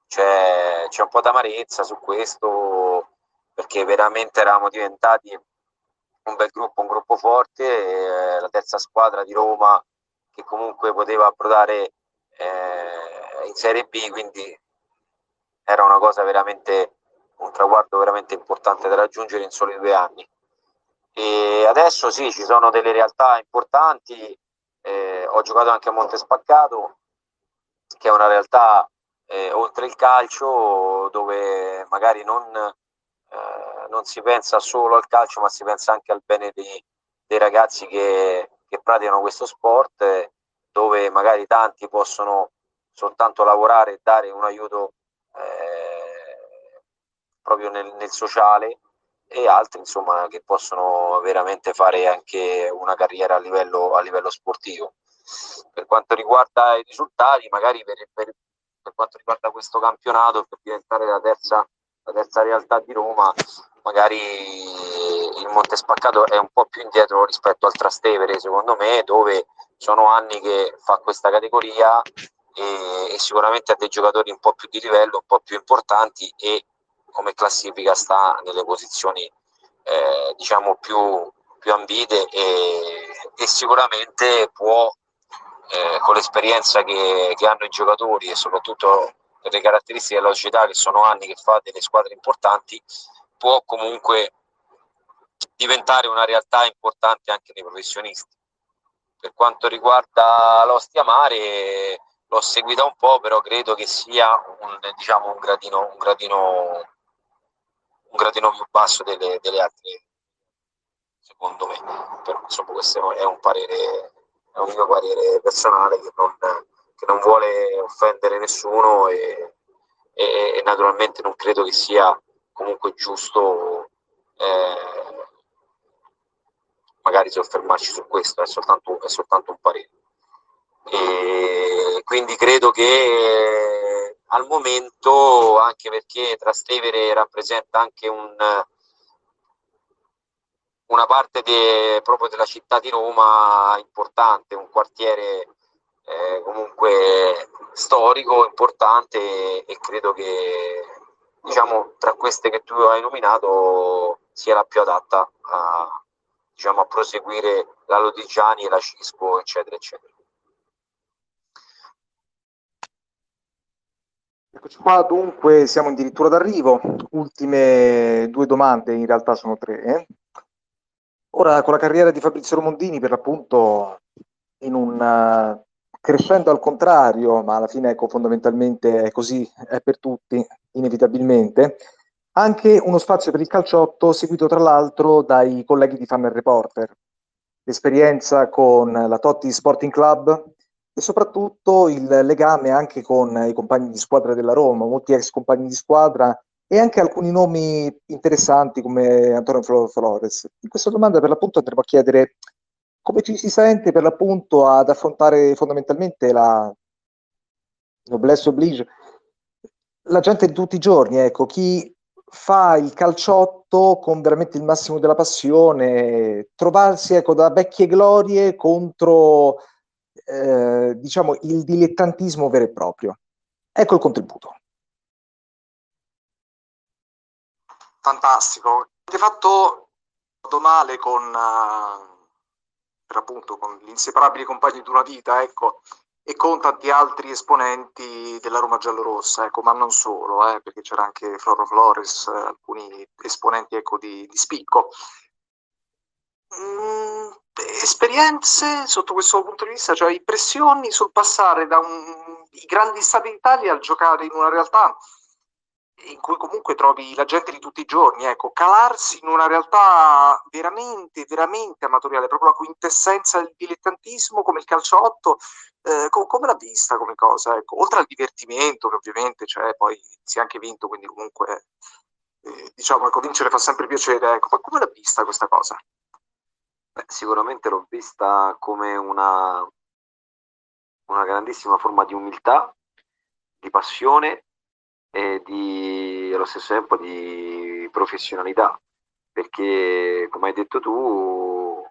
c'è, c'è un po' d'amarezza su questo perché veramente eravamo diventati un bel gruppo, un gruppo forte, eh, la terza squadra di Roma che comunque poteva approdare eh, in Serie B, quindi era una cosa veramente un traguardo veramente importante da raggiungere in soli due anni. E adesso sì, ci sono delle realtà importanti eh, ho giocato anche a Monte Spaccato, che è una realtà eh, oltre il calcio dove magari non, eh, non, si pensa solo al calcio, ma si pensa anche al bene dei, dei ragazzi che, che, praticano questo sport, dove magari tanti possono soltanto lavorare e dare un aiuto eh, proprio nel, nel sociale e altri insomma che possono veramente fare anche una carriera a livello, a livello sportivo. Per quanto riguarda i risultati, magari per, per, per quanto riguarda questo campionato, per diventare la terza, la terza realtà di Roma, magari il Monte Spaccato è un po' più indietro rispetto al Trastevere, secondo me, dove sono anni che fa questa categoria e, e sicuramente ha dei giocatori un po' più di livello, un po' più importanti e come classifica sta nelle posizioni eh, diciamo più, più ambite e, e, sicuramente può eh, con l'esperienza che, che, hanno i giocatori e soprattutto le caratteristiche della società che sono anni che fa delle squadre importanti può comunque diventare una realtà importante anche nei professionisti. Per quanto riguarda l'Ostia Mare l'ho seguita un po' però credo che sia un, diciamo, un gradino, un gradino un gradino più basso delle, delle altre, secondo me. Però insomma questo è un parere, è un mio parere personale che non, che non vuole offendere nessuno e, e, e, naturalmente non credo che sia comunque giusto eh, magari soffermarci su questo, è soltanto, è soltanto un parere. E quindi credo che al momento, anche perché Trastevere rappresenta anche un, una parte de, proprio della città di Roma importante, un quartiere eh, comunque storico, importante e, credo che diciamo, tra queste che tu hai nominato sia la più adatta a, diciamo, a proseguire la Lodigiani la Cisco, eccetera, eccetera. Eccoci qua, dunque siamo addirittura d'arrivo. Ultime due domande, in realtà sono tre. Eh? Ora, con la carriera di Fabrizio Romondini, per l'appunto, in un uh, crescendo al contrario, ma alla fine ecco, fondamentalmente è così, è per tutti, inevitabilmente, anche uno spazio per il calciotto seguito tra l'altro dai colleghi di Fan Reporter. L'esperienza con la Totti Sporting Club e soprattutto il legame anche con i compagni di squadra della Roma, molti ex compagni di squadra e anche alcuni nomi interessanti come Antonio Flores. In questa domanda per l'appunto andremo a chiedere come ci si sente per l'appunto ad affrontare fondamentalmente la noblesse oblige, la gente di tutti i giorni, ecco, chi fa il calciotto con veramente il massimo della passione, trovarsi ecco, da vecchie glorie contro eh, diciamo, il dilettantismo vero e proprio. Ecco il contributo. Fantastico. Avete fatto male con, uh, per appunto, con gli inseparabili compagni di una vita, ecco, e con tanti altri esponenti della Roma giallorossa, ecco, ma non solo, eh, perché c'era anche Floro Flores, eh, alcuni esponenti ecco, di, di spicco. Mm, esperienze sotto questo punto di vista, cioè impressioni sul passare da un, i grandi stati d'Italia al giocare in una realtà in cui comunque trovi la gente di tutti i giorni, ecco, calarsi in una realtà veramente, veramente amatoriale, proprio la quintessenza del dilettantismo come il calciotto, eh, com- come l'ha vista come cosa, ecco, oltre al divertimento che ovviamente c'è, poi si è anche vinto, quindi comunque eh, diciamo, ecco, vincere fa sempre piacere, ecco, ma come l'ha vista questa cosa? Beh, sicuramente l'ho vista come una, una grandissima forma di umiltà, di passione e di, allo stesso tempo di professionalità, perché come hai detto tu,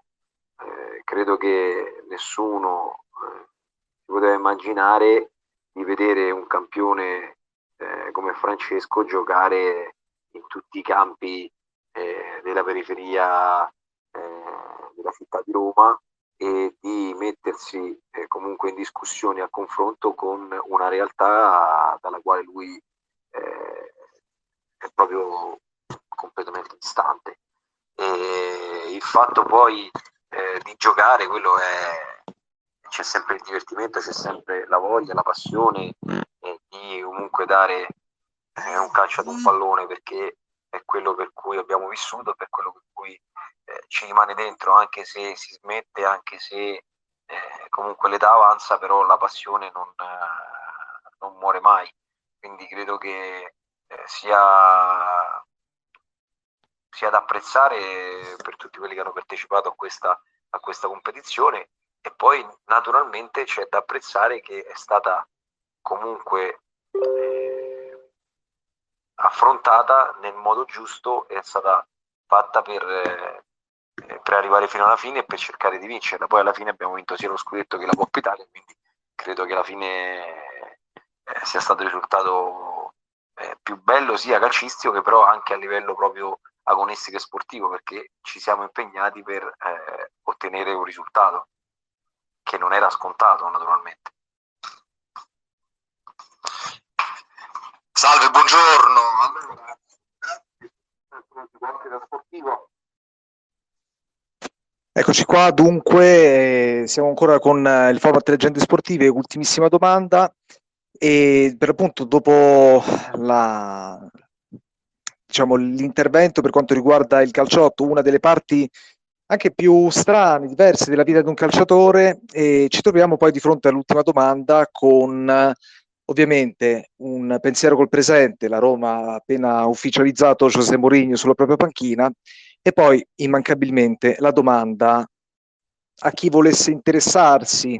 eh, credo che nessuno eh, poteva immaginare di vedere un campione eh, come Francesco giocare in tutti i campi eh, della periferia della città di Roma e di mettersi eh, comunque in discussione, a confronto con una realtà dalla quale lui eh, è proprio completamente distante. E il fatto poi eh, di giocare, quello è, c'è sempre il divertimento, c'è sempre la voglia, la passione di comunque dare eh, un calcio ad un pallone perché è quello per cui abbiamo vissuto, per quello per cui eh, ci rimane dentro, anche se si smette, anche se eh, comunque l'età avanza, però la passione non, eh, non muore mai. Quindi credo che eh, sia, sia da apprezzare per tutti quelli che hanno partecipato a questa, a questa competizione e poi naturalmente c'è da apprezzare che è stata comunque eh, affrontata nel modo giusto è stata fatta per, eh, per, arrivare fino alla fine e per cercare di vincerla poi alla fine abbiamo vinto sia lo scudetto che la Coppa Italia quindi credo che alla fine eh, sia stato il risultato eh, più bello sia calcistico che però anche a livello proprio agonistico e sportivo perché ci siamo impegnati per eh, ottenere un risultato che non era scontato naturalmente. Salve, buongiorno. Eccoci qua, dunque siamo ancora con eh, il format leggende sportive, ultimissima domanda e per appunto dopo la, diciamo, l'intervento per quanto riguarda il calciotto, una delle parti anche più strane, diverse della vita di un calciatore e ci troviamo poi di fronte all'ultima domanda con ovviamente un pensiero col presente, la Roma ha appena ufficializzato José Mourinho sulla propria panchina e poi immancabilmente la domanda a chi volesse interessarsi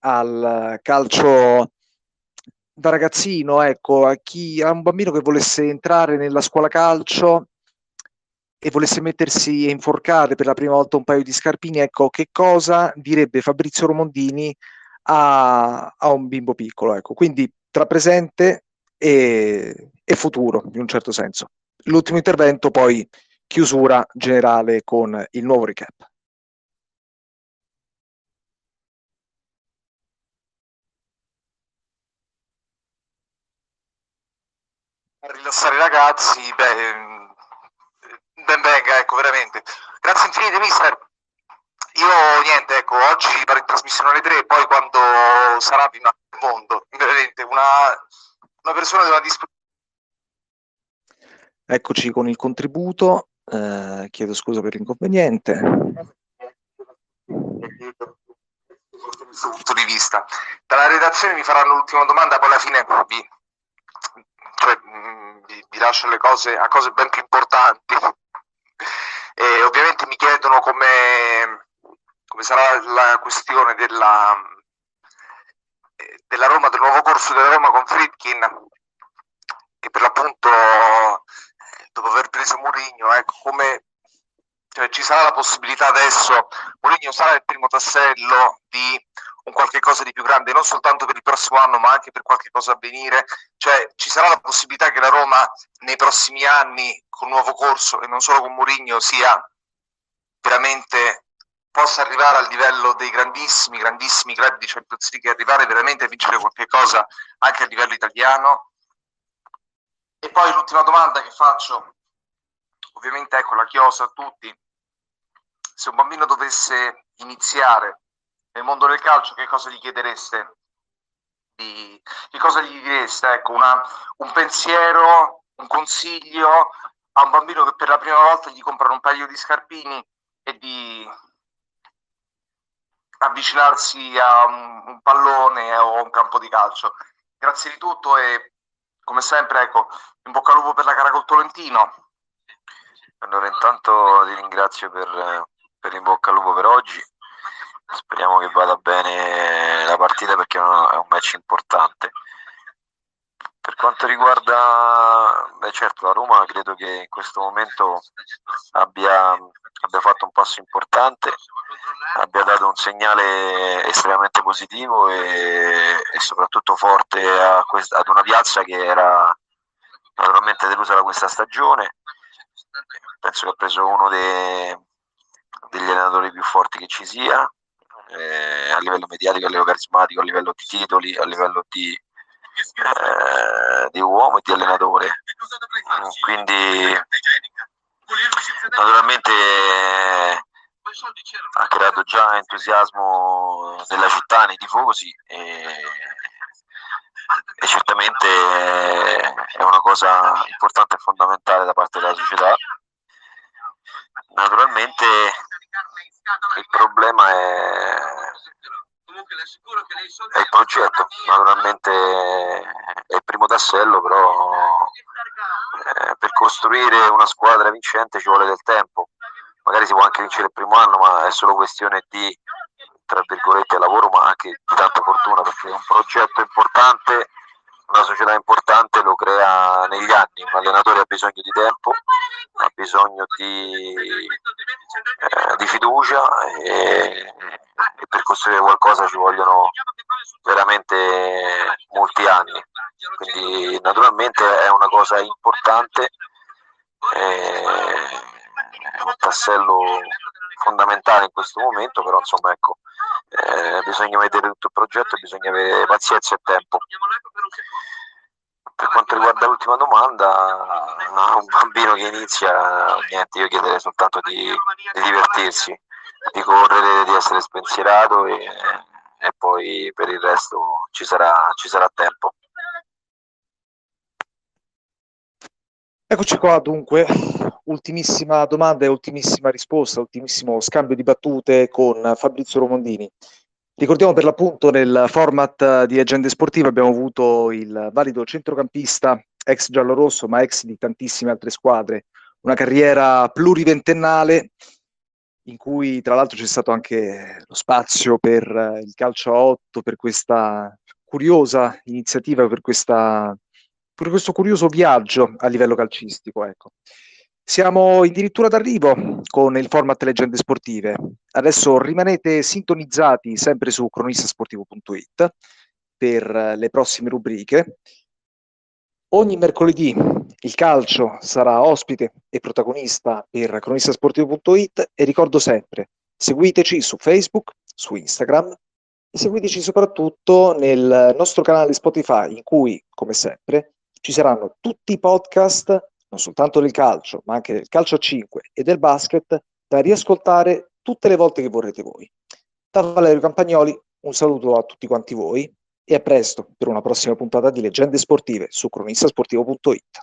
al calcio da ragazzino, ecco, a chi a un bambino che volesse entrare nella scuola calcio e volesse mettersi a inforcare per la prima volta un paio di scarpini, ecco, che cosa direbbe Fabrizio Romondini a, a un bimbo piccolo? Ecco. Quindi tra presente e, e futuro, in un certo senso. L'ultimo intervento, poi chiusura generale con il nuovo recap. Rilassare i ragazzi, beh, ben venga, ecco, veramente. Grazie infinite, mister. Io niente, ecco, oggi vado in trasmissione alle tre, poi quando sarà vi il mondo, veramente una, una persona di una disponibilità. Eccoci con il contributo, eh, chiedo scusa per l'inconveniente. punto di vista. Dalla redazione mi faranno l'ultima domanda, poi alla fine vi, cioè, vi, vi lascio le cose a cose ben più importanti. E ovviamente mi chiedono come, come sarà la questione della, della Roma, del nuovo corso della Roma con Fritkin, che per l'appunto dopo aver preso Mourinho, ecco, come cioè, ci sarà la possibilità adesso, Mourinho sarà il primo tassello di un qualche cosa di più grande, non soltanto per il prossimo anno, ma anche per qualche cosa a venire. Cioè, ci sarà la possibilità che la Roma nei prossimi anni, con nuovo corso e non solo con Mourinho, sia veramente possa arrivare al livello dei grandissimi, grandissimi club di Champions League e arrivare veramente a vincere qualche cosa anche a livello italiano. E poi l'ultima domanda che faccio, ovviamente ecco la chiosa a tutti, se un bambino dovesse iniziare nel mondo del calcio, che cosa gli chiedereste? Di, che cosa gli direste? Ecco, una, un pensiero, un consiglio a un bambino che per la prima volta gli comprano un paio di scarpini e di avvicinarsi a un, un pallone o a un campo di calcio. Grazie di tutto e come sempre, ecco, in bocca al lupo per la gara col Tolentino. Allora, intanto ti ringrazio per, per in bocca al lupo per oggi speriamo che vada bene la partita perché è un match importante. Per quanto riguarda, beh certo, la Roma credo che in questo momento abbia, passo importante, abbia dato un segnale estremamente positivo e, e soprattutto forte a quest- ad una piazza che era naturalmente delusa da questa stagione. Penso che ha preso uno dei, degli allenatori più forti che ci sia, eh, a livello mediatico, a livello carismatico, a livello di titoli, a livello di, eh, di uomo e di allenatore. Quindi naturalmente ha creato già entusiasmo nella città, nei tifosi e, e certamente è una cosa importante e fondamentale da parte della società. Naturalmente il problema è, il progetto, naturalmente è il primo tassello, però eh, per costruire una squadra vincente ci vuole del tempo. Magari si può anche vincere il primo anno, ma è solo questione di tra virgolette lavoro, ma anche di tanta fortuna, perché un progetto importante, una società importante lo crea negli anni. Un allenatore ha bisogno di tempo, ha bisogno di, eh, di fiducia e, e per costruire qualcosa ci vogliono veramente molti anni. Quindi naturalmente è una cosa importante, è un tassello fondamentale in questo momento, però insomma ecco, eh, bisogna vedere tutto il progetto e bisogna avere pazienza e tempo. Per quanto riguarda l'ultima domanda, no, un bambino che inizia, niente, io chiederei soltanto di, di divertirsi, di correre, di essere spensierato e, e poi per il resto ci sarà, ci sarà tempo. Eccoci qua dunque, ultimissima domanda e ultimissima risposta, ultimissimo scambio di battute con Fabrizio Romondini. Ricordiamo per l'appunto nel format di Agende Sportive abbiamo avuto il valido centrocampista ex giallorosso ma ex di tantissime altre squadre, una carriera pluriventennale in cui tra l'altro c'è stato anche lo spazio per il calcio a 8, per questa curiosa iniziativa, per questa per questo curioso viaggio a livello calcistico. Ecco. Siamo addirittura d'arrivo con il format Leggende Sportive. Adesso rimanete sintonizzati sempre su cronistasportivo.it per le prossime rubriche. Ogni mercoledì il calcio sarà ospite e protagonista per cronistasportivo.it e ricordo sempre, seguiteci su Facebook, su Instagram e seguiteci soprattutto nel nostro canale Spotify in cui, come sempre, ci saranno tutti i podcast, non soltanto del calcio, ma anche del calcio a 5 e del basket, da riascoltare tutte le volte che vorrete voi. Da Valerio Campagnoli, un saluto a tutti quanti voi e a presto per una prossima puntata di Leggende Sportive su cronistasportivo.it.